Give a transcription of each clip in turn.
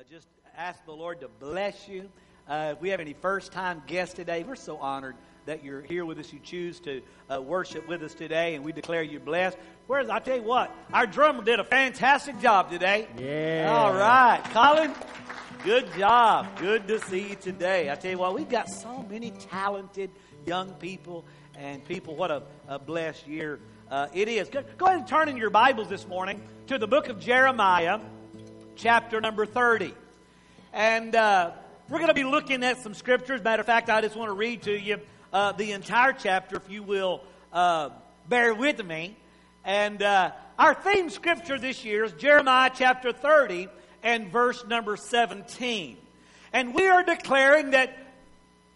uh, just ask the Lord to bless you. Uh, if we have any first time guests today, we're so honored that you're here with us. You choose to uh, worship with us today, and we declare you blessed. Whereas I tell you what, our drummer did a fantastic job today. Yeah. All right, Colin. Good job. Good to see you today. I tell you what, we've got so many talented young people and people. What a, a blessed year uh, it is. Go, go ahead and turn in your Bibles this morning to the book of Jeremiah, chapter number 30. And uh, we're going to be looking at some scriptures. Matter of fact, I just want to read to you uh, the entire chapter, if you will uh, bear with me. And uh, our theme scripture this year is Jeremiah chapter 30 and verse number 17. And we are declaring that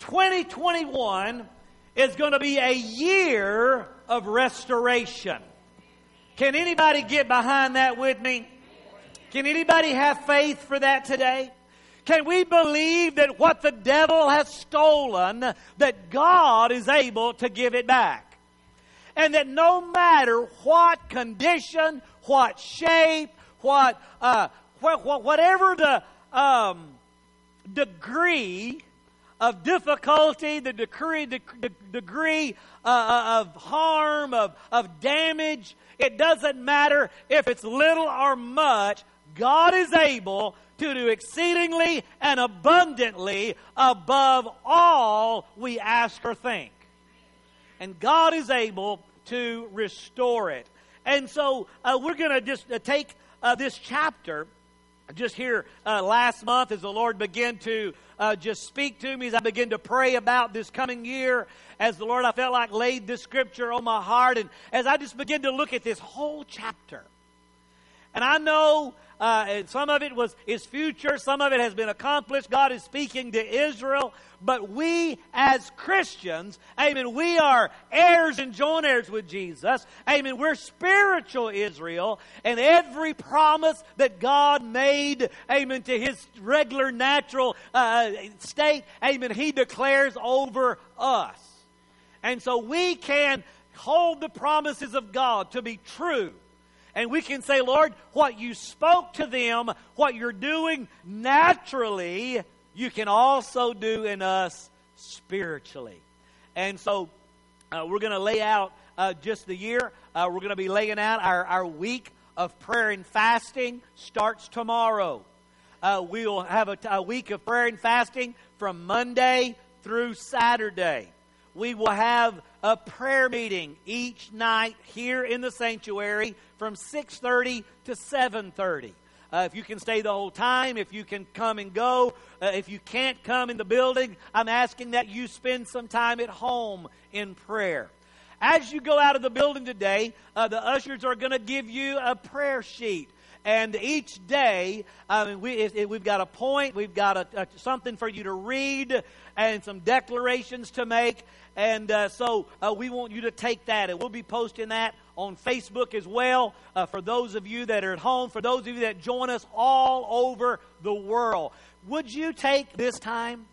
2021 is going to be a year of restoration. Can anybody get behind that with me? Can anybody have faith for that today? Can we believe that what the devil has stolen, that God is able to give it back? And that no matter what condition, what shape, what, uh, whatever the um, degree of difficulty, the degree, degree uh, uh, of harm, of, of damage, it doesn't matter if it's little or much, God is able to do exceedingly and abundantly above all we ask or think. And God is able to restore it. And so uh, we're going to just uh, take uh, this chapter just here uh, last month as the Lord began to uh, just speak to me as I began to pray about this coming year, as the Lord I felt like laid this scripture on my heart, and as I just began to look at this whole chapter. And I know uh, some of it was is future, some of it has been accomplished. God is speaking to Israel, but we as Christians, amen, we are heirs and joint heirs with Jesus. Amen. We're spiritual Israel, and every promise that God made, amen, to His regular natural uh, state, amen, He declares over us. And so we can hold the promises of God to be true and we can say, Lord, what you spoke to them, what you're doing naturally, you can also do in us spiritually. And so uh, we're going to lay out uh, just the year. Uh, we're going to be laying out our, our week of prayer and fasting starts tomorrow. Uh, we'll have a, a week of prayer and fasting from Monday through Saturday. We will have a prayer meeting each night here in the sanctuary from 6:30 to 7:30. Uh, if you can stay the whole time, if you can come and go, uh, if you can't come in the building, I'm asking that you spend some time at home in prayer. As you go out of the building today, uh, the ushers are going to give you a prayer sheet. And each day, I mean, we, it, it, we've got a point, we've got a, a, something for you to read, and some declarations to make. And uh, so uh, we want you to take that, and we'll be posting that on Facebook as well uh, for those of you that are at home, for those of you that join us all over the world. Would you take this time,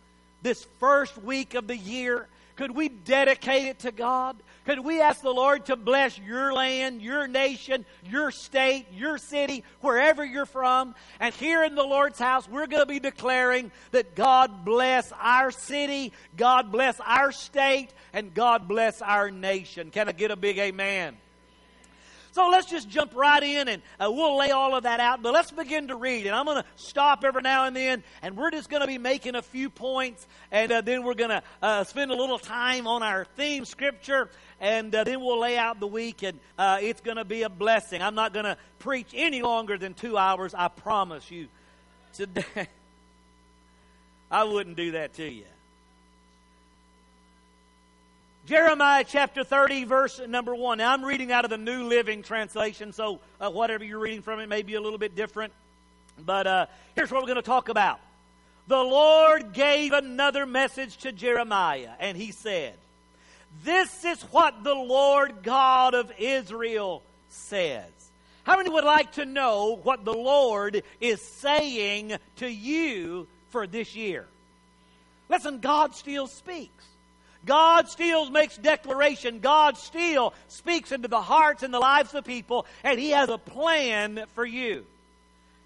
this first week of the year? Could we dedicate it to God? Could we ask the Lord to bless your land, your nation, your state, your city, wherever you're from? And here in the Lord's house, we're going to be declaring that God bless our city, God bless our state, and God bless our nation. Can I get a big amen? So let's just jump right in and uh, we'll lay all of that out. But let's begin to read. And I'm going to stop every now and then and we're just going to be making a few points and uh, then we're going to uh, spend a little time on our theme scripture and uh, then we'll lay out the week and uh, it's going to be a blessing. I'm not going to preach any longer than two hours, I promise you. Today, I wouldn't do that to you. Jeremiah chapter 30, verse number 1. Now, I'm reading out of the New Living Translation, so uh, whatever you're reading from it may be a little bit different. But uh, here's what we're going to talk about. The Lord gave another message to Jeremiah, and he said, This is what the Lord God of Israel says. How many would like to know what the Lord is saying to you for this year? Listen, God still speaks. God still makes declaration. God still speaks into the hearts and the lives of people, and He has a plan for you.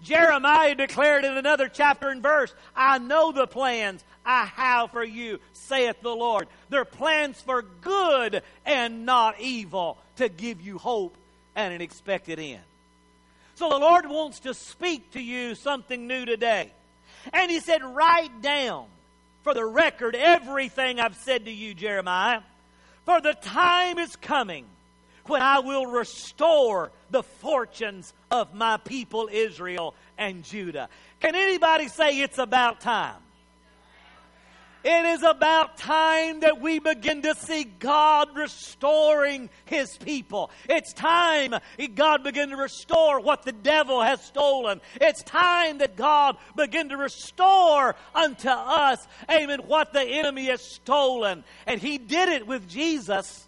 Jeremiah declared in another chapter and verse, I know the plans I have for you, saith the Lord. They're plans for good and not evil, to give you hope and an expected end. So the Lord wants to speak to you something new today. And He said, Write down for the record everything I've said to you, Jeremiah. For the time is coming when I will restore the fortunes of my people Israel and Judah. Can anybody say it's about time? It is about time that we begin to see God restoring His people. It's time God begin to restore what the devil has stolen. It's time that God begin to restore unto us, amen, what the enemy has stolen. And He did it with Jesus,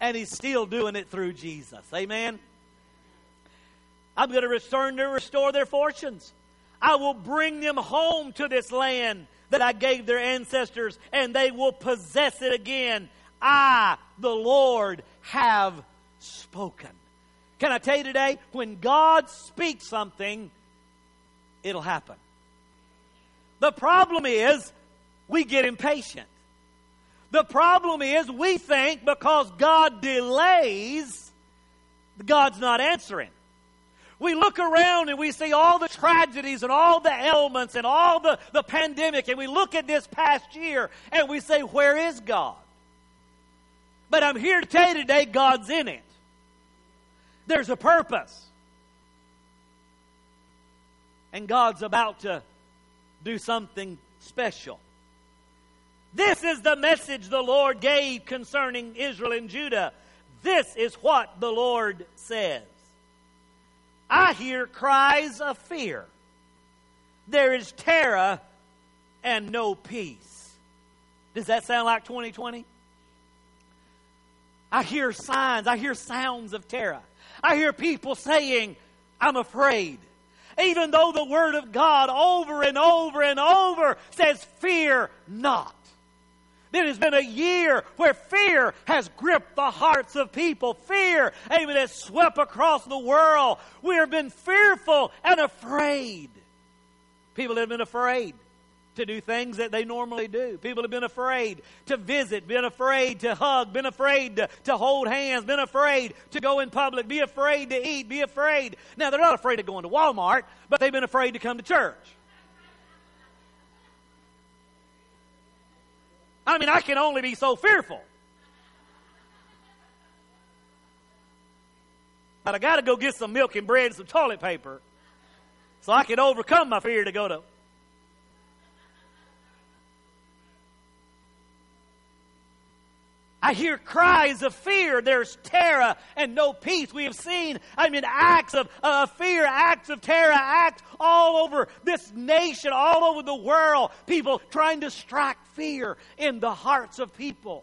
and He's still doing it through Jesus. Amen. I'm going to return to restore their fortunes. I will bring them home to this land that I gave their ancestors, and they will possess it again. I, the Lord, have spoken. Can I tell you today, when God speaks something, it'll happen. The problem is, we get impatient. The problem is, we think because God delays, God's not answering. We look around and we see all the tragedies and all the ailments and all the, the pandemic, and we look at this past year and we say, Where is God? But I'm here to tell you today, God's in it. There's a purpose. And God's about to do something special. This is the message the Lord gave concerning Israel and Judah. This is what the Lord says. I hear cries of fear. There is terror and no peace. Does that sound like 2020? I hear signs, I hear sounds of terror. I hear people saying, I'm afraid. Even though the Word of God over and over and over says, Fear not. It has been a year where fear has gripped the hearts of people. Fear, amen, has swept across the world. We have been fearful and afraid. People have been afraid to do things that they normally do. People have been afraid to visit, been afraid to hug, been afraid to, to hold hands, been afraid to go in public, be afraid to eat, be afraid. Now, they're not afraid of going to Walmart, but they've been afraid to come to church. I mean, I can only be so fearful. But I got to go get some milk and bread and some toilet paper so I can overcome my fear to go to I hear cries of fear. There's terror and no peace. We have seen, I mean, acts of uh, fear, acts of terror, acts all over this nation, all over the world. People trying to strike fear in the hearts of people.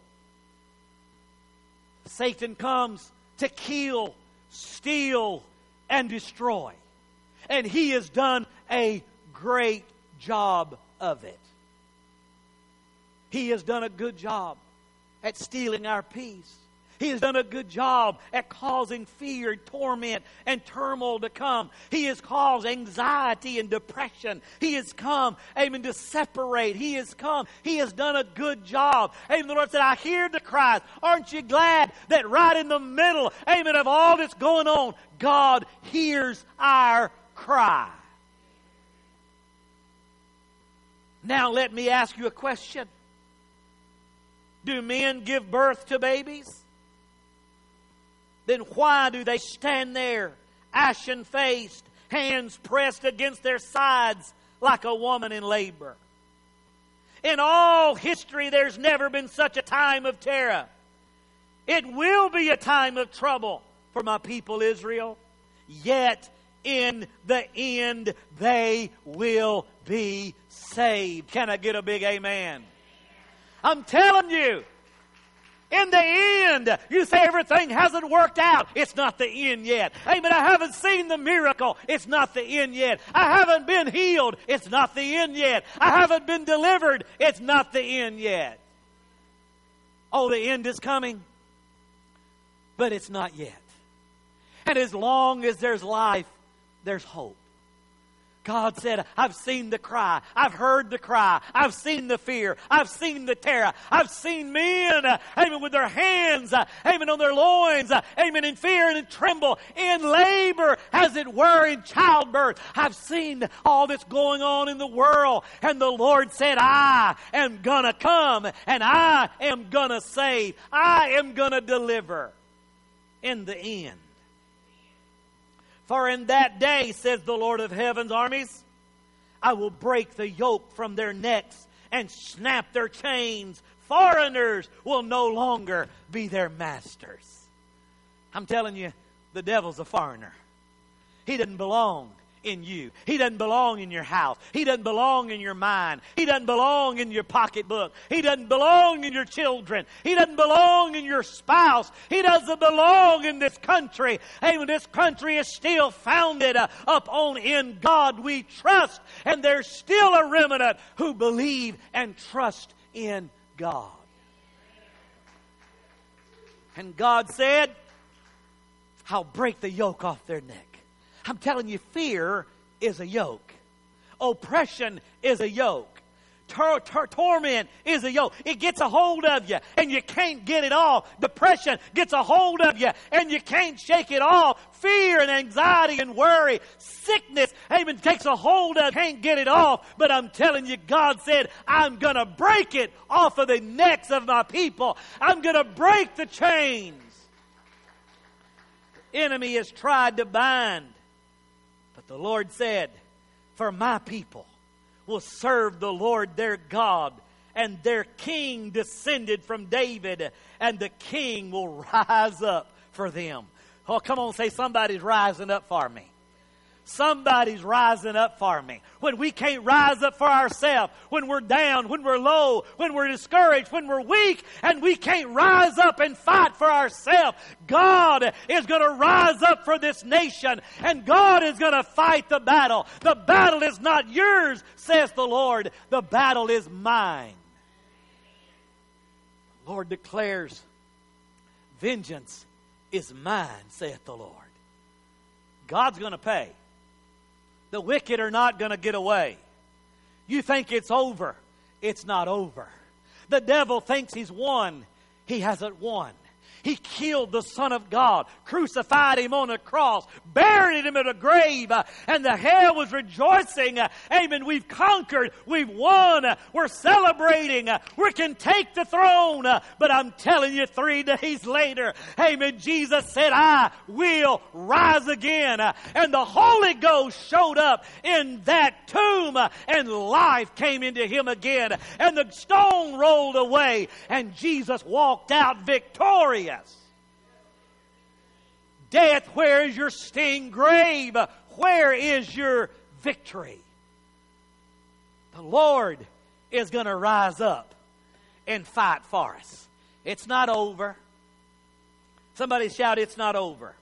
Satan comes to kill, steal, and destroy. And he has done a great job of it. He has done a good job at stealing our peace. He has done a good job at causing fear, torment, and turmoil to come. He has caused anxiety and depression. He has come, amen, to separate. He has come. He has done a good job. Amen. The Lord said, I hear the cries. Aren't you glad that right in the middle, amen, of all that's going on, God hears our cry? Now let me ask you a question. Do men give birth to babies? Then why do they stand there, ashen faced, hands pressed against their sides like a woman in labor? In all history, there's never been such a time of terror. It will be a time of trouble for my people Israel. Yet, in the end, they will be saved. Can I get a big amen? I'm telling you, in the end, you say everything hasn't worked out. It's not the end yet. Amen. I haven't seen the miracle. It's not the end yet. I haven't been healed. It's not the end yet. I haven't been delivered. It's not the end yet. Oh, the end is coming, but it's not yet. And as long as there's life, there's hope. God said, I've seen the cry. I've heard the cry. I've seen the fear. I've seen the terror. I've seen men, amen, with their hands, amen, on their loins, amen, in fear and in tremble, in labor, as it were, in childbirth. I've seen all this going on in the world. And the Lord said, I am gonna come and I am gonna save. I am gonna deliver in the end. For in that day, says the Lord of heaven's armies, I will break the yoke from their necks and snap their chains. Foreigners will no longer be their masters. I'm telling you, the devil's a foreigner. He didn't belong in you. He doesn't belong in your house. He doesn't belong in your mind. He doesn't belong in your pocketbook. He doesn't belong in your children. He doesn't belong in your spouse. He doesn't belong in this country. Hey, this country is still founded uh, upon in God we trust. And there's still a remnant who believe and trust in God. And God said, I'll break the yoke off their neck. I'm telling you, fear is a yoke. Oppression is a yoke. Tor- tor- torment is a yoke. It gets a hold of you and you can't get it off. Depression gets a hold of you and you can't shake it off. Fear and anxiety and worry, sickness, even takes a hold of, can't get it off. But I'm telling you, God said, I'm gonna break it off of the necks of my people. I'm gonna break the chains. The enemy has tried to bind but the Lord said, For my people will serve the Lord their God, and their king descended from David, and the king will rise up for them. Oh, come on, say somebody's rising up for me. Somebody's rising up for me. When we can't rise up for ourselves, when we're down, when we're low, when we're discouraged, when we're weak, and we can't rise up and fight for ourselves, God is going to rise up for this nation, and God is going to fight the battle. The battle is not yours, says the Lord. The battle is mine. The Lord declares, Vengeance is mine, saith the Lord. God's going to pay. The wicked are not going to get away. You think it's over. It's not over. The devil thinks he's won. He hasn't won. He killed the Son of God, crucified him on a cross, buried him in a grave, uh, and the hell was rejoicing. Uh, amen. We've conquered. We've won. Uh, we're celebrating. We can take the throne. But I'm telling you, three days later, amen, Jesus said, I will rise again. And the Holy Ghost showed up in that tomb, and life came into him again. And the stone rolled away, and Jesus walked out victorious. Death, where is your sting? Grave, where is your victory? The Lord is going to rise up and fight for us. It's not over. Somebody shout, It's not over.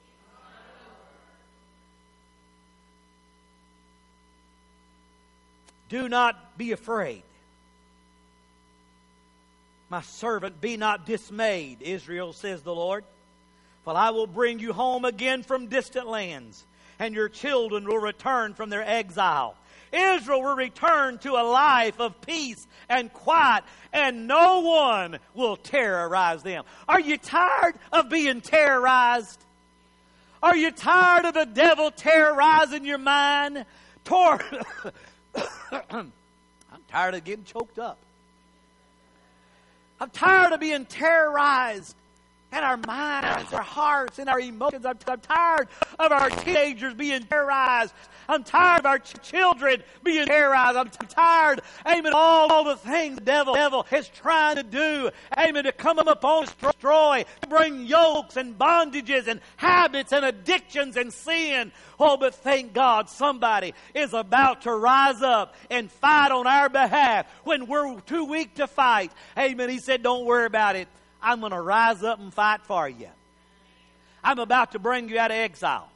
Do not be afraid. My servant, be not dismayed, Israel, says the Lord. For I will bring you home again from distant lands, and your children will return from their exile. Israel will return to a life of peace and quiet, and no one will terrorize them. Are you tired of being terrorized? Are you tired of the devil terrorizing your mind? Tor- I'm tired of getting choked up. I'm tired of being terrorized and our minds, our hearts, and our emotions. I'm, I'm, tired of our teenagers being terrorized. I'm tired of our ch- children being terrorized. I'm t- tired, amen, all, all the things the devil, devil is trying to do, amen, to come upon us, destroy, to bring yokes and bondages and habits and addictions and sin. Oh, but thank God somebody is about to rise up and fight on our behalf when we're too weak to fight. Amen. He said, don't worry about it. I'm going to rise up and fight for you. I'm about to bring you out of exile.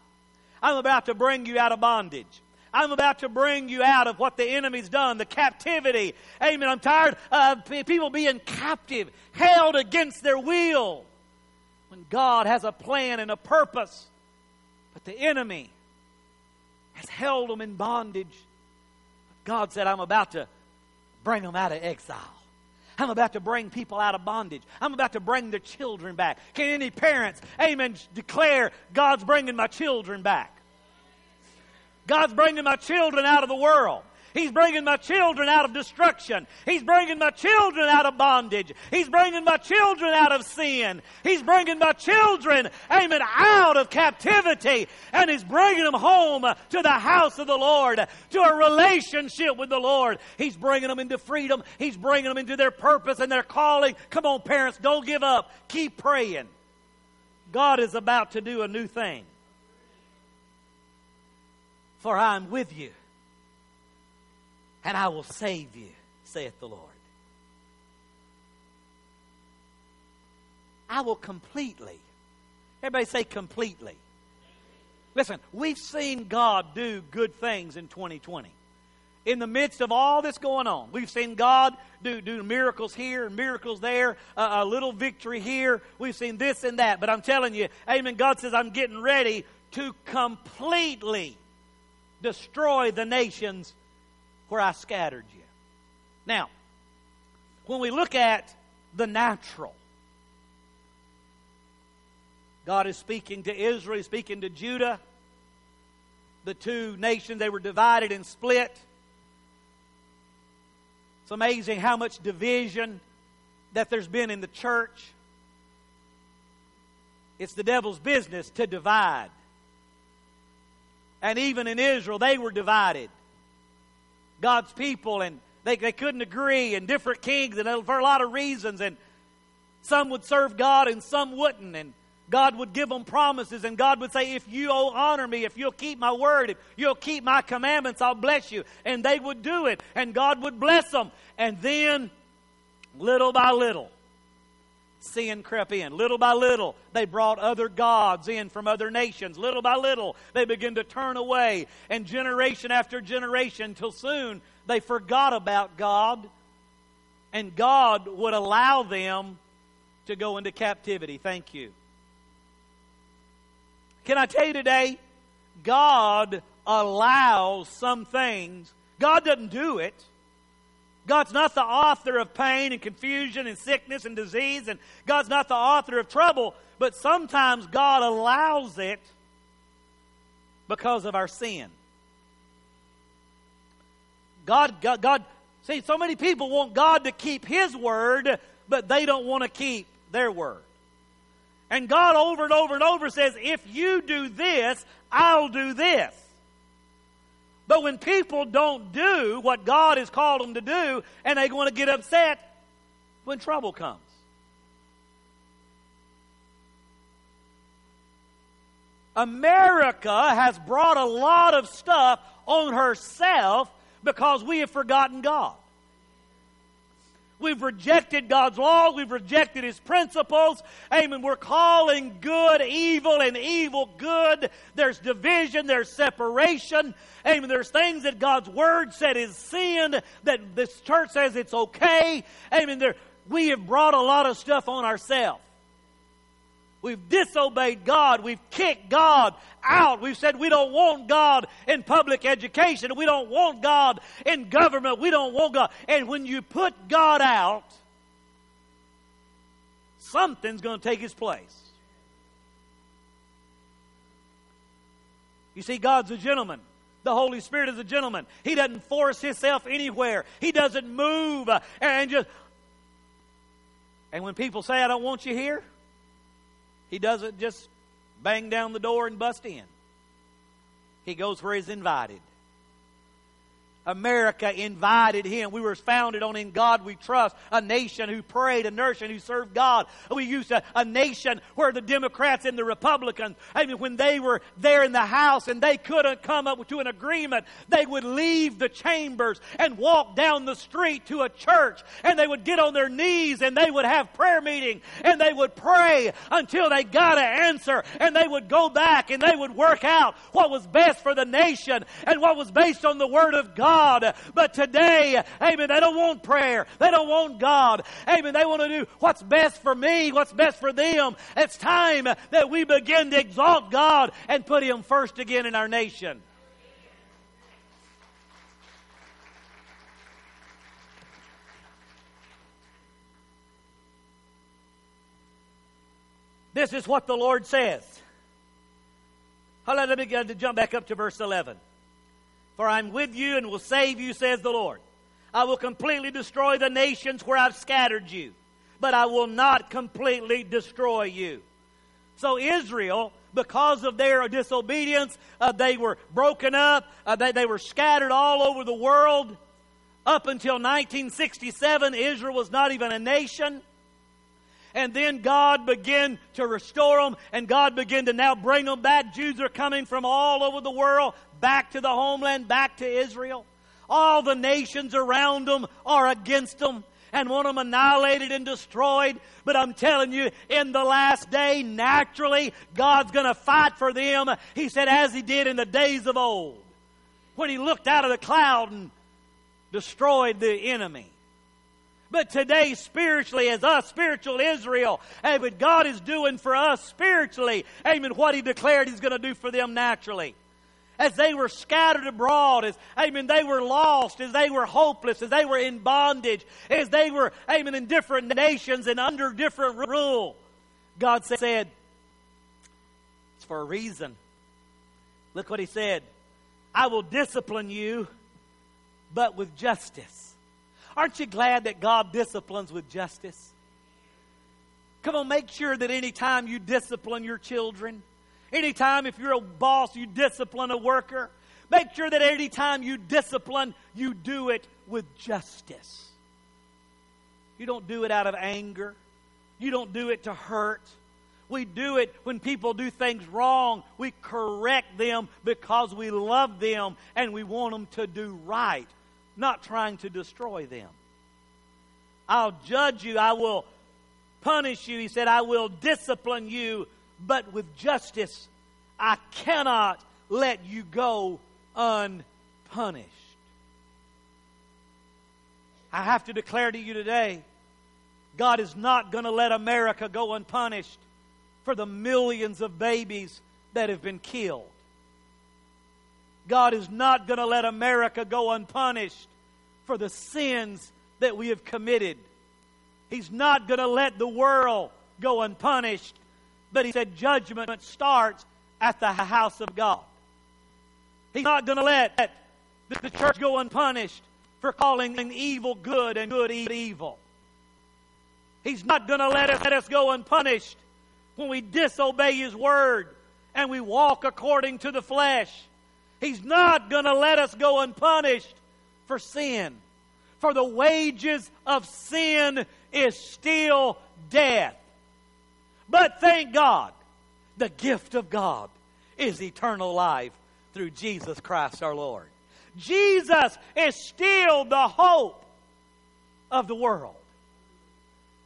I'm about to bring you out of bondage. I'm about to bring you out of what the enemy's done, the captivity. Amen. I'm tired of people being captive, held against their will. When God has a plan and a purpose, but the enemy has held them in bondage. God said, I'm about to bring them out of exile. I'm about to bring people out of bondage. I'm about to bring their children back. Can any parents, amen, declare, God's bringing my children back? God's bringing my children out of the world. He's bringing my children out of destruction. He's bringing my children out of bondage. He's bringing my children out of sin. He's bringing my children, amen, out of captivity. And He's bringing them home to the house of the Lord, to a relationship with the Lord. He's bringing them into freedom. He's bringing them into their purpose and their calling. Come on, parents, don't give up. Keep praying. God is about to do a new thing. For I'm with you and I will save you, saith the Lord. I will completely. Everybody say completely. Listen, we've seen God do good things in 2020. In the midst of all this going on, we've seen God do, do miracles here and miracles there, a little victory here. We've seen this and that. But I'm telling you, amen, God says, I'm getting ready to completely destroy the nations where I scattered you. Now, when we look at the natural, God is speaking to Israel, speaking to Judah. The two nations, they were divided and split. It's amazing how much division that there's been in the church. It's the devil's business to divide. And even in Israel, they were divided. God's people, and they, they couldn't agree, and different kings, and for a lot of reasons, and some would serve God and some wouldn't, and God would give them promises, and God would say, If you honor me, if you'll keep my word, if you'll keep my commandments, I'll bless you. And they would do it, and God would bless them. And then, little by little, sin crept in. Little by little, they brought other gods in from other nations. Little by little, they began to turn away. And generation after generation, till soon, they forgot about God. And God would allow them to go into captivity. Thank you. Can I tell you today? God allows some things. God doesn't do it. God's not the author of pain and confusion and sickness and disease, and God's not the author of trouble, but sometimes God allows it because of our sin. God, God, God, see, so many people want God to keep His word, but they don't want to keep their word. And God over and over and over says, if you do this, I'll do this. But when people don't do what God has called them to do, and they want to get upset when trouble comes. America has brought a lot of stuff on herself because we have forgotten God. We've rejected God's law. We've rejected His principles. Amen. We're calling good evil and evil good. There's division. There's separation. Amen. There's things that God's Word said is sin that this church says it's okay. Amen. There, we have brought a lot of stuff on ourselves. We've disobeyed God. We've kicked God out. We've said we don't want God in public education. We don't want God in government. We don't want God. And when you put God out, something's going to take his place. You see, God's a gentleman. The Holy Spirit is a gentleman. He doesn't force himself anywhere. He doesn't move and just. And when people say, I don't want you here, he doesn't just bang down the door and bust in. He goes where he's invited. America invited him. We were founded on In God We Trust, a nation who prayed, a nation who served God. We used a, a nation where the Democrats and the Republicans, I mean, when they were there in the House and they couldn't come up to an agreement, they would leave the chambers and walk down the street to a church and they would get on their knees and they would have prayer meeting and they would pray until they got an answer and they would go back and they would work out what was best for the nation and what was based on the Word of God God. But today, amen, they don't want prayer. They don't want God. Amen. They want to do what's best for me, what's best for them. It's time that we begin to exalt God and put Him first again in our nation. This is what the Lord says. Hold on, let me jump back up to verse 11. For I'm with you and will save you, says the Lord. I will completely destroy the nations where I've scattered you, but I will not completely destroy you. So Israel, because of their disobedience, uh, they were broken up, uh, they, they were scattered all over the world. Up until 1967, Israel was not even a nation. And then God began to restore them, and God began to now bring them back. Jews are coming from all over the world back to the homeland, back to Israel. All the nations around them are against them and want them annihilated and destroyed. But I'm telling you, in the last day, naturally, God's going to fight for them. He said, as He did in the days of old, when He looked out of the cloud and destroyed the enemy. But today, spiritually, as us, spiritual Israel, amen, God is doing for us spiritually, amen, what He declared He's going to do for them naturally. As they were scattered abroad, as, amen, they were lost, as they were hopeless, as they were in bondage, as they were, amen, in different nations and under different rule, God said, it's for a reason. Look what He said. I will discipline you, but with justice. Aren't you glad that God disciplines with justice? Come on, make sure that anytime you discipline your children, anytime if you're a boss, you discipline a worker, make sure that anytime you discipline, you do it with justice. You don't do it out of anger. You don't do it to hurt. We do it when people do things wrong. We correct them because we love them and we want them to do right not trying to destroy them. I'll judge you. I will punish you. He said, I will discipline you, but with justice. I cannot let you go unpunished. I have to declare to you today God is not going to let America go unpunished for the millions of babies that have been killed. God is not going to let America go unpunished for the sins that we have committed. He's not going to let the world go unpunished, but He said judgment starts at the house of God. He's not going to let the church go unpunished for calling evil good and good evil. He's not going to let us, let us go unpunished when we disobey His word and we walk according to the flesh. He's not going to let us go unpunished for sin. For the wages of sin is still death. But thank God, the gift of God is eternal life through Jesus Christ our Lord. Jesus is still the hope of the world.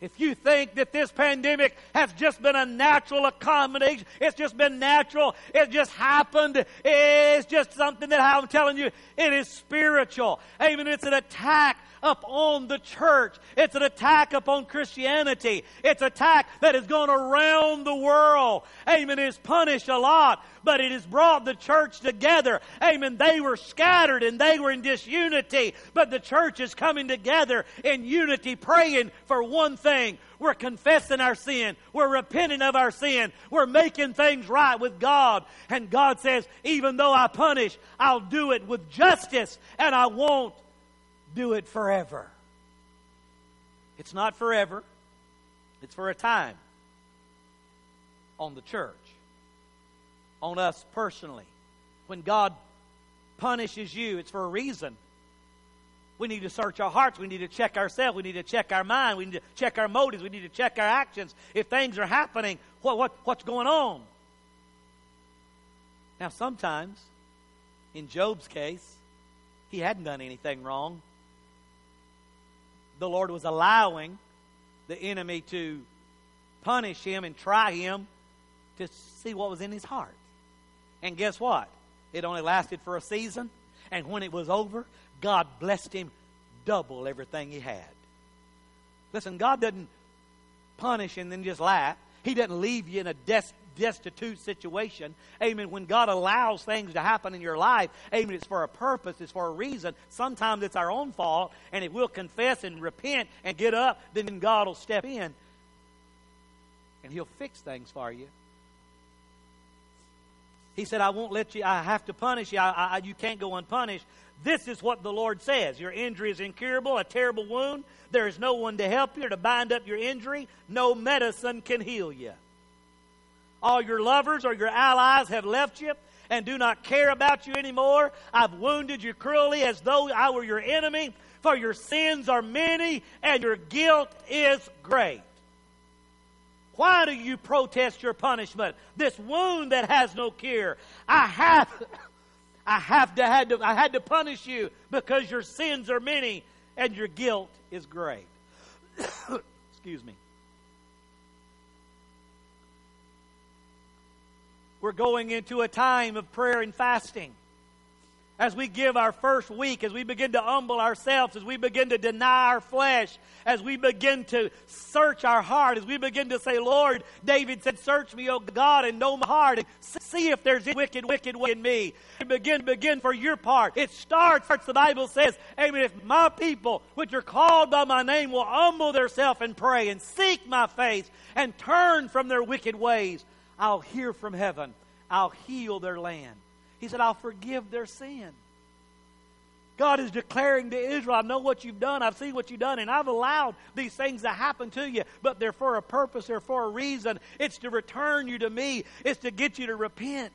If you think that this pandemic has just been a natural accommodation, it's just been natural, it just happened, it's just something that I'm telling you, it is spiritual. Amen. It's an attack upon the church. It's an attack upon Christianity. It's an attack that has gone around the world. Amen. It has punished a lot, but it has brought the church together. Amen. They were scattered and they were in disunity, but the church is coming together in unity, praying for one thing. We're confessing our sin. We're repenting of our sin. We're making things right with God. And God says, even though I punish, I'll do it with justice and I won't do it forever. It's not forever, it's for a time on the church, on us personally. When God punishes you, it's for a reason. We need to search our hearts. We need to check ourselves. We need to check our mind. We need to check our motives. We need to check our actions. If things are happening, what, what, what's going on? Now, sometimes, in Job's case, he hadn't done anything wrong the Lord was allowing the enemy to punish him and try him to see what was in his heart. And guess what? It only lasted for a season. And when it was over, God blessed him double everything he had. Listen, God doesn't punish and then just laugh. He doesn't leave you in a des- destitute situation. Amen. When God allows things to happen in your life, amen, it's for a purpose, it's for a reason. Sometimes it's our own fault, and if we'll confess and repent and get up, then God will step in. and He'll fix things for you. He said, I won't let you, I have to punish you. I, I, you can't go unpunished. This is what the Lord says. Your injury is incurable, a terrible wound. There is no one to help you or to bind up your injury. No medicine can heal you. All your lovers or your allies have left you and do not care about you anymore. I've wounded you cruelly as though I were your enemy, for your sins are many and your guilt is great. Why do you protest your punishment? This wound that has no cure. I have, I have to, had to, I had to punish you because your sins are many and your guilt is great. Excuse me. We're going into a time of prayer and fasting as we give our first week, as we begin to humble ourselves, as we begin to deny our flesh, as we begin to search our heart, as we begin to say, Lord, David said, Search me, O God, and know my heart, and see if there's any wicked, wicked way in me. And begin, begin for your part. It starts, the Bible says, Amen. If my people, which are called by my name, will humble themselves and pray and seek my face and turn from their wicked ways, I'll hear from heaven. I'll heal their land. He said, I'll forgive their sin. God is declaring to Israel, I know what you've done, I've seen what you've done, and I've allowed these things to happen to you, but they're for a purpose, they're for a reason. It's to return you to me, it's to get you to repent.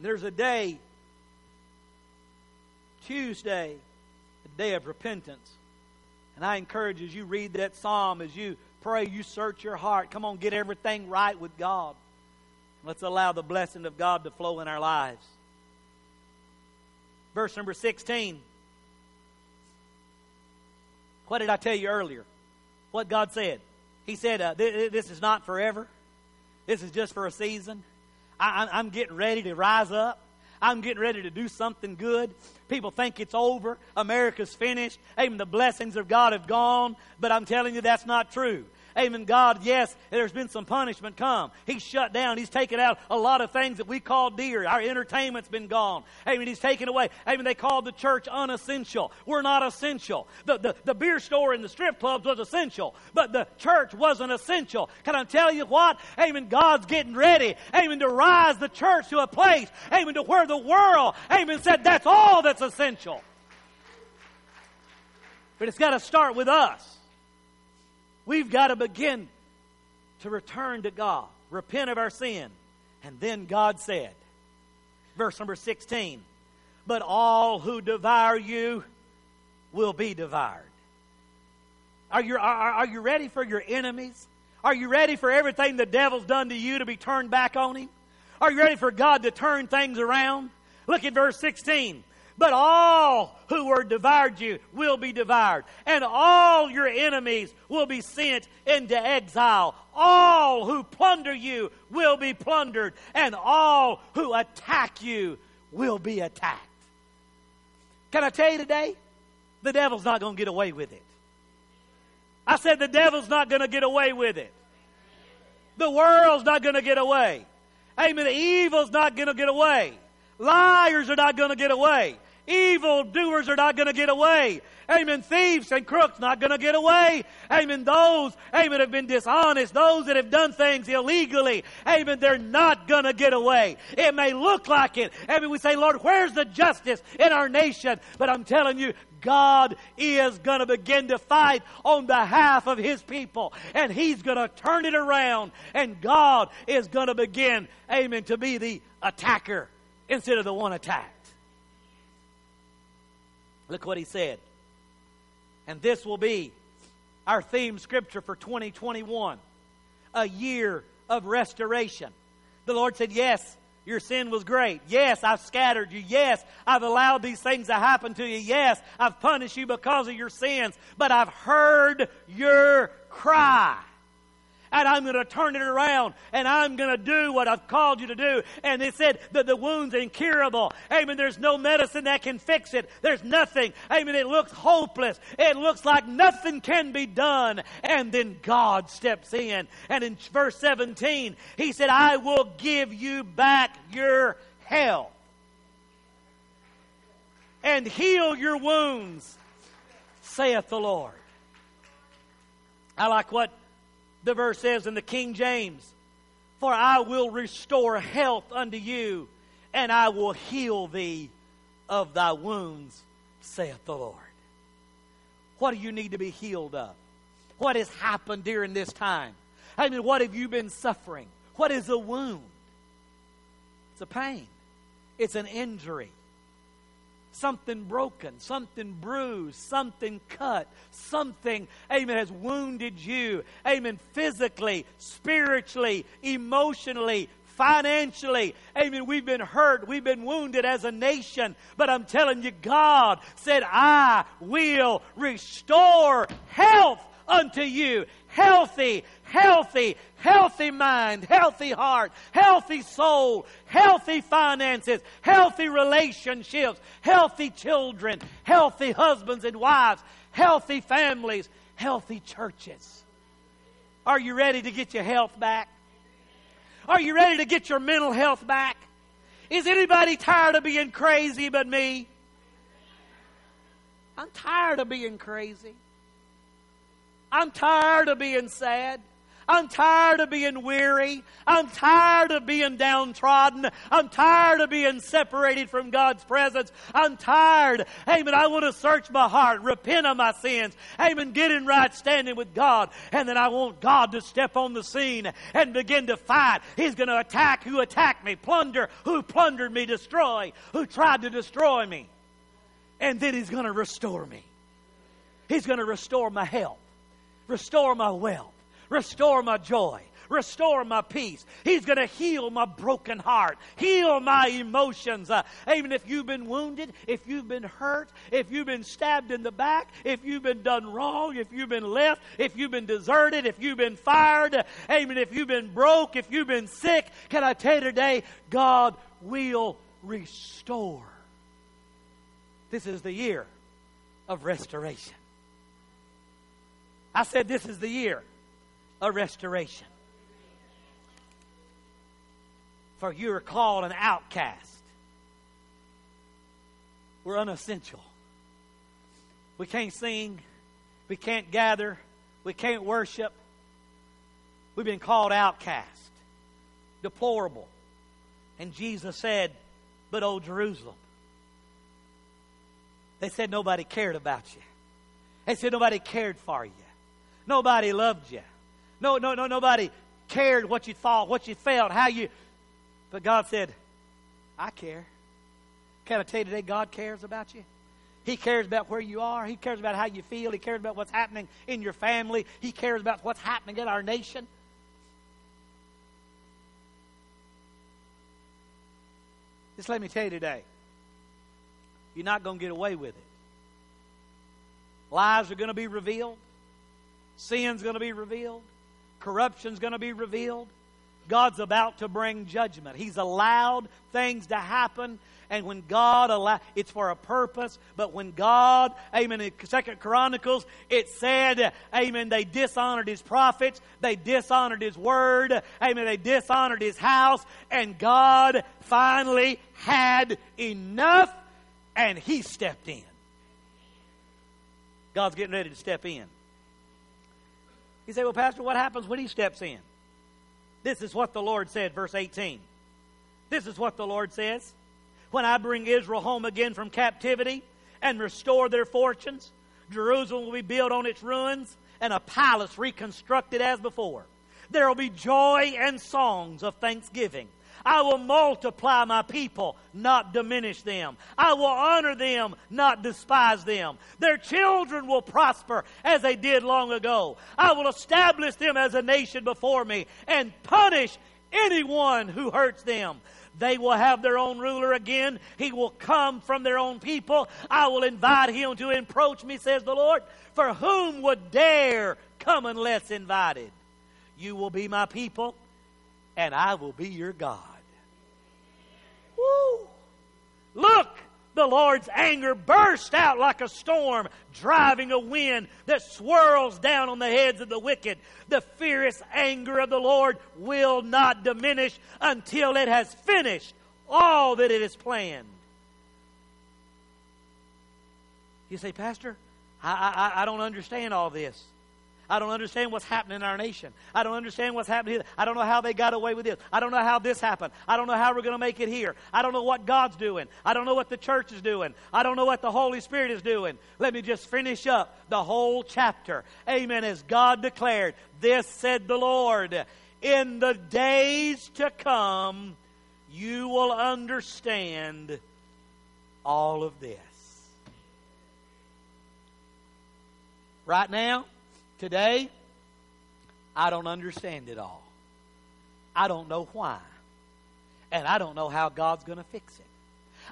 There's a day, Tuesday, a day of repentance. And I encourage as you read that psalm, as you pray, you search your heart. Come on, get everything right with God. Let's allow the blessing of God to flow in our lives. Verse number 16. What did I tell you earlier? What God said. He said, uh, This is not forever. This is just for a season. I, I'm getting ready to rise up. I'm getting ready to do something good. People think it's over. America's finished. Even the blessings of God have gone. But I'm telling you, that's not true. Amen. God, yes, there's been some punishment come. He's shut down. He's taken out a lot of things that we call dear. Our entertainment's been gone. Amen. He's taken away. Amen. They called the church unessential. We're not essential. The, the, the beer store and the strip clubs was essential, but the church wasn't essential. Can I tell you what? Amen. God's getting ready. Amen. To rise the church to a place. Amen. To where the world, amen, said that's all that's essential. But it's got to start with us. We've got to begin to return to God, repent of our sin. And then God said, verse number 16, but all who devour you will be devoured. Are you, are, are you ready for your enemies? Are you ready for everything the devil's done to you to be turned back on him? Are you ready for God to turn things around? Look at verse 16. But all who were devoured you will be devoured, and all your enemies will be sent into exile. All who plunder you will be plundered, and all who attack you will be attacked. Can I tell you today? The devil's not going to get away with it. I said the devil's not going to get away with it. The world's not going to get away. Amen. The evil's not going to get away. Liars are not going to get away. Evil doers are not going to get away. Amen. Thieves and crooks not going to get away. Amen. Those, amen, have been dishonest. Those that have done things illegally. Amen. They're not going to get away. It may look like it. Amen. We say, Lord, where's the justice in our nation? But I'm telling you, God is going to begin to fight on behalf of His people. And He's going to turn it around. And God is going to begin, amen, to be the attacker instead of the one attacked. Look what he said. And this will be our theme scripture for 2021 a year of restoration. The Lord said, Yes, your sin was great. Yes, I've scattered you. Yes, I've allowed these things to happen to you. Yes, I've punished you because of your sins. But I've heard your cry and I'm going to turn it around and I'm going to do what I've called you to do. And they said that the wound's incurable. Amen. There's no medicine that can fix it. There's nothing. Amen. It looks hopeless. It looks like nothing can be done. And then God steps in. And in verse 17, he said, I will give you back your health and heal your wounds, saith the Lord. I like what the verse says in the King James For I will restore health unto you, and I will heal thee of thy wounds, saith the Lord. What do you need to be healed of? What has happened during this time? I mean, what have you been suffering? What is a wound? It's a pain, it's an injury. Something broken, something bruised, something cut, something, amen, has wounded you, amen, physically, spiritually, emotionally, financially. Amen. We've been hurt. We've been wounded as a nation. But I'm telling you, God said, I will restore health unto you. Healthy, healthy, healthy mind, healthy heart, healthy soul, healthy finances, healthy relationships, healthy children, healthy husbands and wives, healthy families, healthy churches. Are you ready to get your health back? Are you ready to get your mental health back? Is anybody tired of being crazy but me? I'm tired of being crazy. I'm tired of being sad. I'm tired of being weary. I'm tired of being downtrodden. I'm tired of being separated from God's presence. I'm tired. Amen. I want to search my heart, repent of my sins. Amen. Get in right standing with God. And then I want God to step on the scene and begin to fight. He's going to attack who attacked me, plunder who plundered me, destroy who tried to destroy me. And then He's going to restore me. He's going to restore my health, restore my wealth restore my joy, restore my peace. He's going to heal my broken heart, heal my emotions. Uh, even if you've been wounded, if you've been hurt, if you've been stabbed in the back, if you've been done wrong, if you've been left, if you've been deserted, if you've been fired, uh, amen, if you've been broke, if you've been sick, can I tell you today, God will restore. This is the year of restoration. I said this is the year of restoration. For you are called an outcast. We're unessential. We can't sing. We can't gather. We can't worship. We've been called outcast, deplorable. And Jesus said, But, oh, Jerusalem. They said nobody cared about you. They said nobody cared for you. Nobody loved you. No, no, no, nobody cared what you thought, what you felt, how you. But God said, I care. Can I tell you today, God cares about you? He cares about where you are. He cares about how you feel. He cares about what's happening in your family. He cares about what's happening in our nation. Just let me tell you today, you're not going to get away with it. Lies are going to be revealed. Sin's going to be revealed. Corruption's going to be revealed. God's about to bring judgment. He's allowed things to happen. And when God allow, it's for a purpose. But when God, amen, in Second Chronicles, it said, amen, they dishonored his prophets, they dishonored his word, amen, they dishonored his house, and God finally had enough, and he stepped in. God's getting ready to step in. You say, well, Pastor, what happens when he steps in? This is what the Lord said, verse 18. This is what the Lord says. When I bring Israel home again from captivity and restore their fortunes, Jerusalem will be built on its ruins and a palace reconstructed as before. There will be joy and songs of thanksgiving. I will multiply my people, not diminish them. I will honor them, not despise them. Their children will prosper as they did long ago. I will establish them as a nation before me and punish anyone who hurts them. They will have their own ruler again. He will come from their own people. I will invite him to approach me, says the Lord. For whom would dare come unless invited? You will be my people and I will be your God. Woo! Look, the Lord's anger burst out like a storm, driving a wind that swirls down on the heads of the wicked. The fierce anger of the Lord will not diminish until it has finished all that it has planned. You say, Pastor, I, I, I don't understand all this. I don't understand what's happening in our nation. I don't understand what's happening here. I don't know how they got away with this. I don't know how this happened. I don't know how we're going to make it here. I don't know what God's doing. I don't know what the church is doing. I don't know what the Holy Spirit is doing. Let me just finish up the whole chapter. Amen. As God declared, This said the Lord, in the days to come, you will understand all of this. Right now, today, I don't understand it all. I don't know why. And I don't know how God's going to fix it.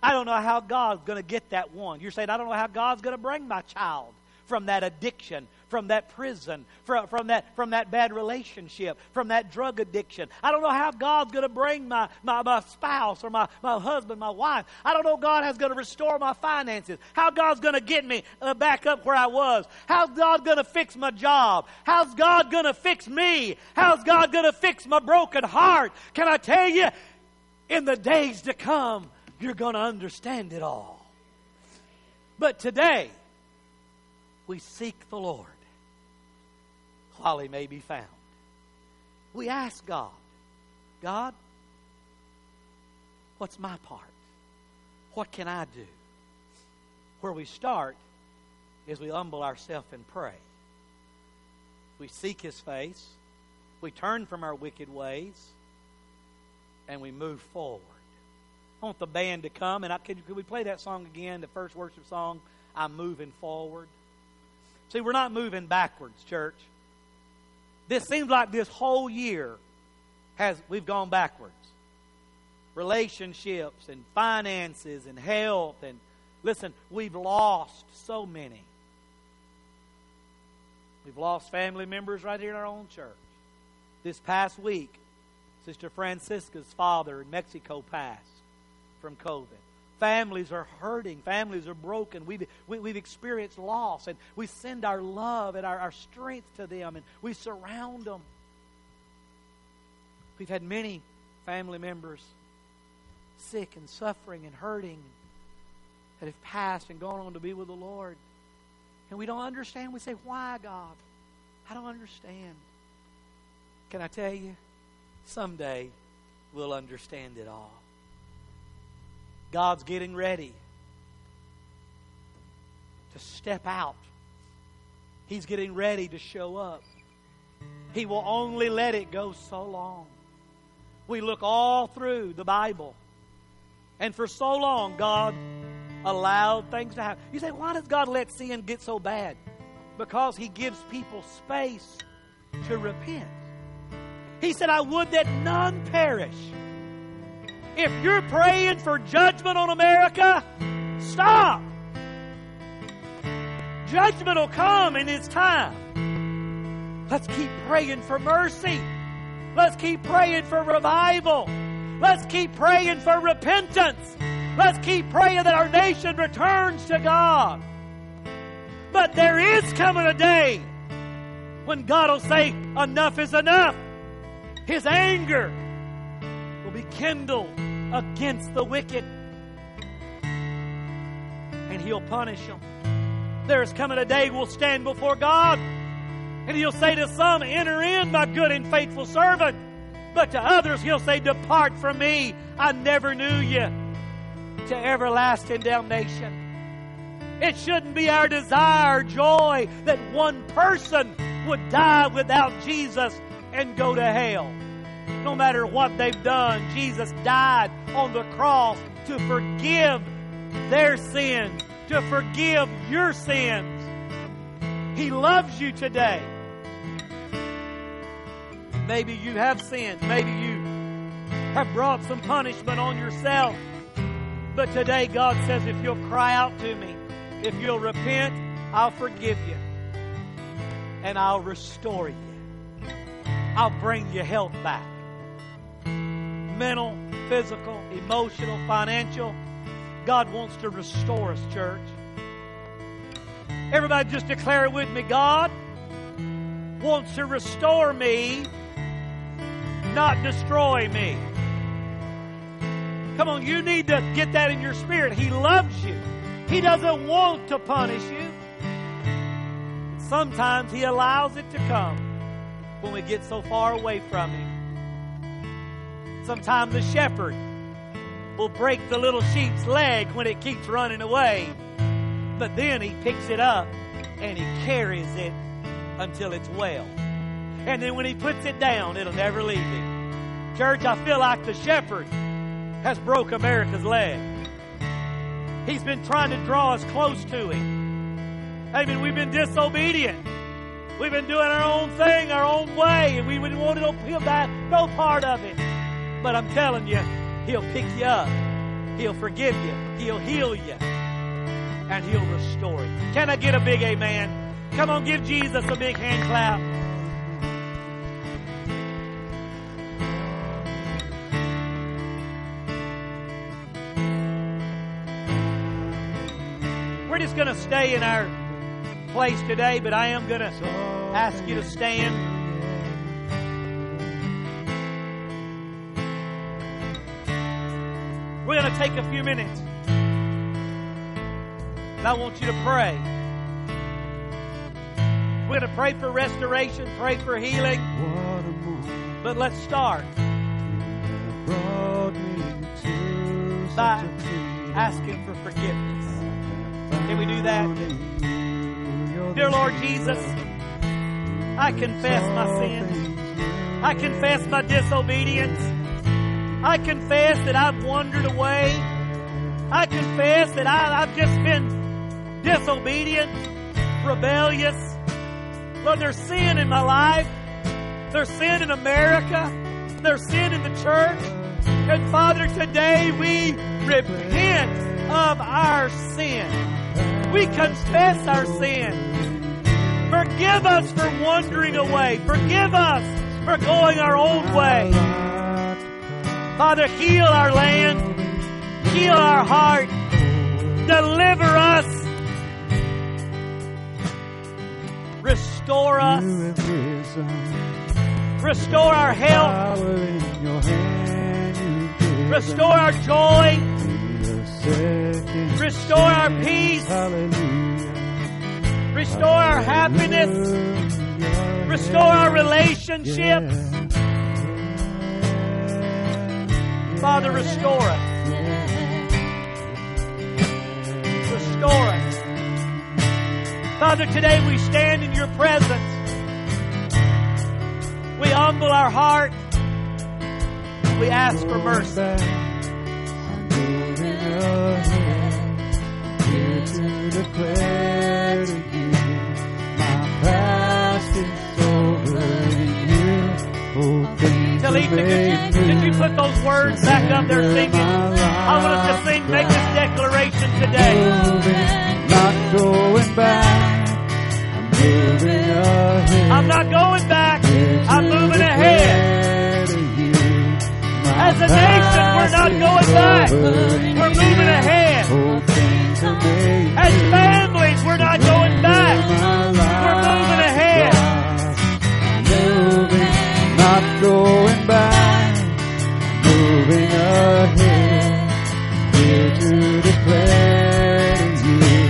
I don't know how God's going to get that one. You're saying, I don't know how God's going to bring my child from that addiction, from that prison, from, from, that, from that bad relationship, from that drug addiction. I don't know how God's going to bring my, my, my spouse or my, my husband, my wife. I don't know God is going to restore my finances. How God's going to get me uh, back up where I was. How's God going to fix my job? How's God going to fix me? How's God going to fix my broken heart? Can I tell you, in the days to come, you're going to understand it all. But today, we seek the Lord while he may be found. We ask God, God, what's my part? What can I do? Where we start is we humble ourselves and pray. We seek his face, we turn from our wicked ways, and we move forward. I want the band to come, and I, could, could we play that song again, the first worship song, I'm moving forward? See, we're not moving backwards, church. This seems like this whole year has we've gone backwards. Relationships and finances and health and listen, we've lost so many. We've lost family members right here in our own church. This past week, Sister Francisca's father in Mexico passed from COVID. Families are hurting. Families are broken. We've, we, have we have experienced loss, and we send our love and our, our strength to them, and we surround them. We've had many family members sick and suffering and hurting that have passed and gone on to be with the Lord. And we don't understand. We say, Why, God? I don't understand. Can I tell you? Someday we'll understand it all. God's getting ready to step out. He's getting ready to show up. He will only let it go so long. We look all through the Bible. And for so long, God allowed things to happen. You say, why does God let sin get so bad? Because He gives people space to repent. He said, I would that none perish if you're praying for judgment on America, stop. Judgment will come in its time. Let's keep praying for mercy. Let's keep praying for revival. Let's keep praying for repentance. Let's keep praying that our nation returns to God. But there is coming a day when God will say, enough is enough. His anger be kindled against the wicked. And He'll punish them. There is coming a day we'll stand before God and He'll say to some, Enter in, my good and faithful servant. But to others, He'll say, Depart from me. I never knew you to everlasting damnation. It shouldn't be our desire, joy, that one person would die without Jesus and go to hell no matter what they've done. Jesus died on the cross to forgive their sins, to forgive your sins. He loves you today. Maybe you have sinned. Maybe you have brought some punishment on yourself. But today, God says, if you'll cry out to me, if you'll repent, I'll forgive you. And I'll restore you. I'll bring your health back mental, physical, emotional, financial. God wants to restore us, church. Everybody just declare it with me. God wants to restore me, not destroy me. Come on, you need to get that in your spirit. He loves you. He doesn't want to punish you. Sometimes He allows it to come when we get so far away from Him. Sometimes the shepherd will break the little sheep's leg when it keeps running away, but then He picks it up and He carries it until it's well. And then when He puts it down, it'll never leave Him. Church, I feel like the shepherd has broke America's leg. He's been trying to draw us close to Him. Amen. We've been disobedient. We've been doing our own thing, our own way, and we would want to that no part of it. But I'm telling you, He'll pick you up. He'll forgive you. He'll heal you. And He'll restore you. Can I get a big amen? Come on, give Jesus a big hand clap. We're just going to stay in our place today, but I am going to ask you to stand. Going to take a few minutes. And I want you to pray. We're going to pray for restoration, pray for healing. But let's start by asking for forgiveness. Can we do that? Dear Lord Jesus, I confess my sins. I confess my disobedience. I confess that I've wandered away. I confess that I, have just been disobedient, rebellious. Lord, there's sin in my life. There's sin in America. There's sin in the church. And Father, today we repent of our sin. We confess our sin. Forgive us for wandering away. Forgive us for going our own way. Father, heal our land. Heal our heart. Deliver us. Restore us. Restore our health. Restore our joy. Restore our peace. Restore our happiness. Restore our relationships. Father, restore us. Restore us. Father, today we stand in your presence. We humble our heart. We ask for mercy. declare to you my past is over in you. Oh, Could you, could you put those words back up there singing? I want us to sing, make this declaration today. Not going back. I'm moving ahead. I'm not going back. I'm moving ahead. As a nation, we're not going back. We're moving ahead. As families, we're not going back. Not going back. Moving ahead. Here to declare to you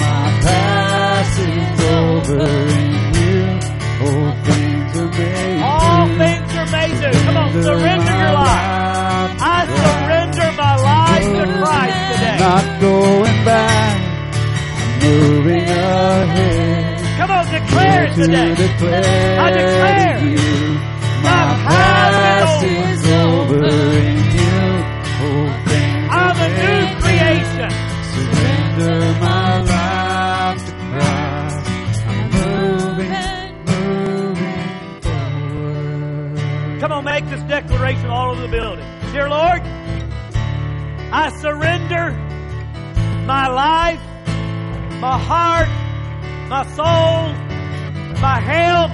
my past is over in you. All things are made All things are made new. Come on, surrender your life. I surrender my life to Christ today. Not going back moving ahead. Come on, declare it today. I declare. All over the building. Dear Lord, I surrender my life my heart, my soul, my health,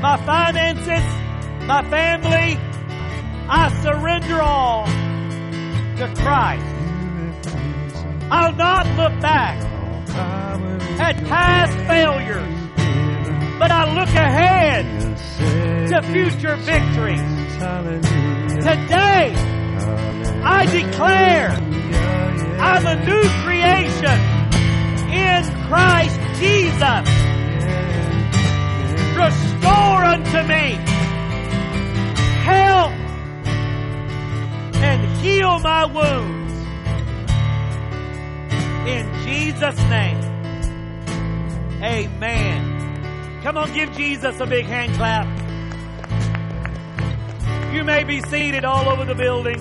my finances, my family. I surrender all to Christ. I'll not look back at past failures, but I look ahead to future victories. Today, I declare I'm a new creation in Christ Jesus. Restore unto me health and heal my wounds. In Jesus' name. Amen. Come on, give Jesus a big hand clap. You may be seated all over the building.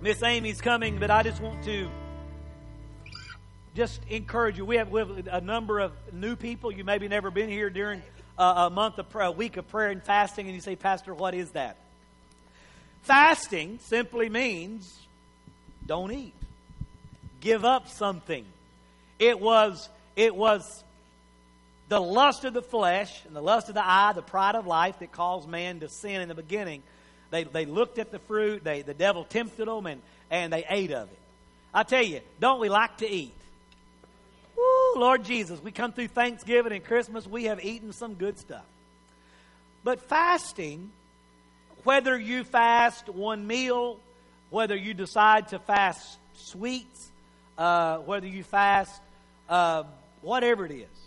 Miss Amy's coming, but I just want to just encourage you. We have, we have a number of new people. You maybe never been here during a, a month of prayer, a week of prayer and fasting, and you say, Pastor, what is that? Fasting simply means don't eat. Give up something. It was it was the lust of the flesh and the lust of the eye, the pride of life that caused man to sin in the beginning. They, they looked at the fruit, they, the devil tempted them, and, and they ate of it. I tell you, don't we like to eat? Woo, Lord Jesus, we come through Thanksgiving and Christmas, we have eaten some good stuff. But fasting, whether you fast one meal, whether you decide to fast sweets, uh, whether you fast uh, whatever it is,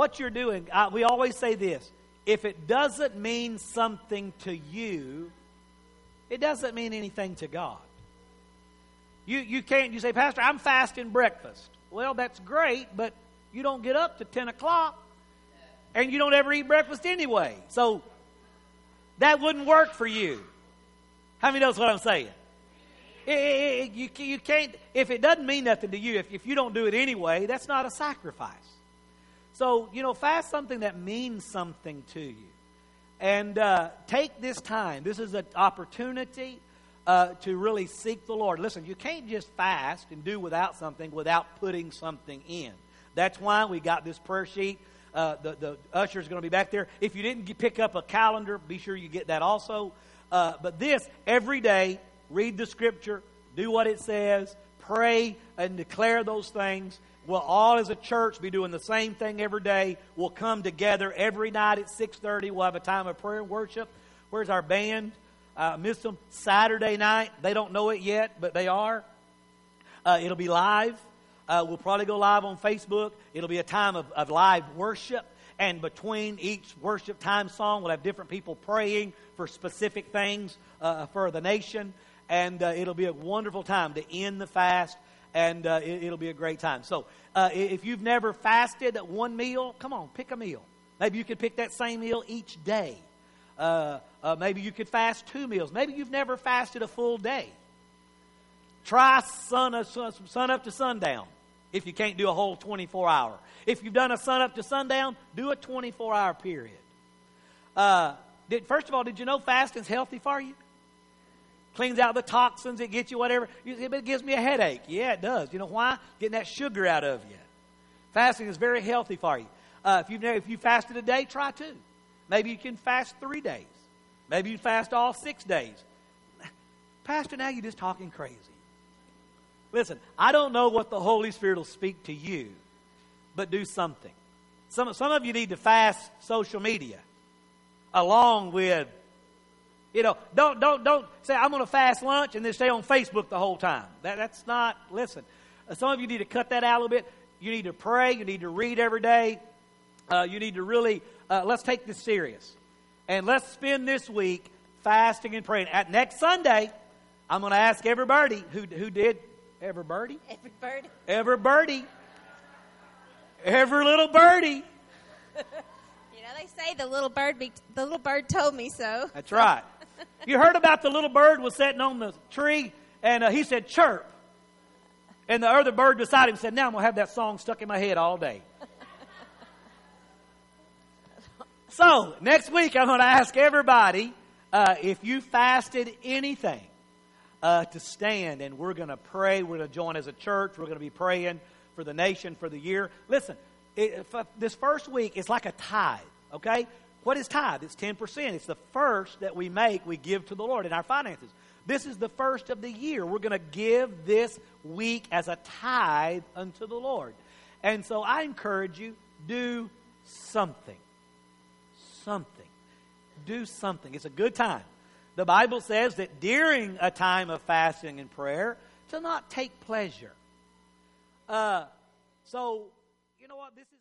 what you're doing, I, we always say this if it doesn't mean something to you, it doesn't mean anything to God. You, you can't, you say, Pastor, I'm fasting breakfast. Well, that's great, but you don't get up to 10 o'clock and you don't ever eat breakfast anyway. So that wouldn't work for you. How many knows what I'm saying? It, it, you, you can't, if it doesn't mean nothing to you, if, if you don't do it anyway, that's not a sacrifice. So, you know, fast something that means something to you. And uh, take this time. This is an opportunity uh, to really seek the Lord. Listen, you can't just fast and do without something without putting something in. That's why we got this prayer sheet. Uh, the, the usher is going to be back there. If you didn't pick up a calendar, be sure you get that also. Uh, but this, every day, read the scripture, do what it says, pray and declare those things. We'll all as a church be doing the same thing every day. We'll come together every night at 6.30. We'll have a time of prayer and worship. Where's our band? Uh, miss them Saturday night. They don't know it yet, but they are. Uh, it'll be live. Uh, we'll probably go live on Facebook. It'll be a time of, of live worship. And between each worship time song, we'll have different people praying for specific things uh, for the nation. And uh, it'll be a wonderful time to end the fast and uh, it, will be a great time. So, uh, if you've never fasted one meal, come on, pick a meal. Maybe you could pick that same meal each day. Uh, uh, maybe you could fast two meals. Maybe you've never fasted a full day. Try sun, uh, sun up to sundown if you can't do a whole 24 hour. If you've done a sun up to sundown, do a 24 hour period. Uh, did, first of all, did you know fasting's healthy for you? Cleans out the toxins, it gets you whatever. It gives me a headache. Yeah, it does. You know why? Getting that sugar out of you. Fasting is very healthy for you. Uh, if you've never, if you fasted a day, try two. Maybe you can fast three days. Maybe you fast all six days. Pastor, now you're just talking crazy. Listen, I don't know what the Holy Spirit will speak to you, but do something. Some, some of you need to fast social media along with you know, don't don't don't say I'm going to fast lunch and then stay on Facebook the whole time. That, that's not. Listen, uh, some of you need to cut that out a little bit. You need to pray. You need to read every day. Uh, you need to really uh, let's take this serious, and let's spend this week fasting and praying. At next Sunday, I'm going to ask everybody who who did every birdie, every birdie, every birdie, every little birdie. you know they say the little bird be, the little bird told me so. That's right. You heard about the little bird was sitting on the tree and uh, he said, chirp. And the other bird beside him said, now I'm going to have that song stuck in my head all day. so, next week I'm going to ask everybody uh, if you fasted anything uh, to stand and we're going to pray. We're going to join as a church. We're going to be praying for the nation for the year. Listen, it, this first week is like a tithe, okay? What is tithe? It's 10%. It's the first that we make, we give to the Lord in our finances. This is the first of the year. We're going to give this week as a tithe unto the Lord. And so I encourage you, do something. Something. Do something. It's a good time. The Bible says that during a time of fasting and prayer, to not take pleasure. Uh, so, you know what? This is.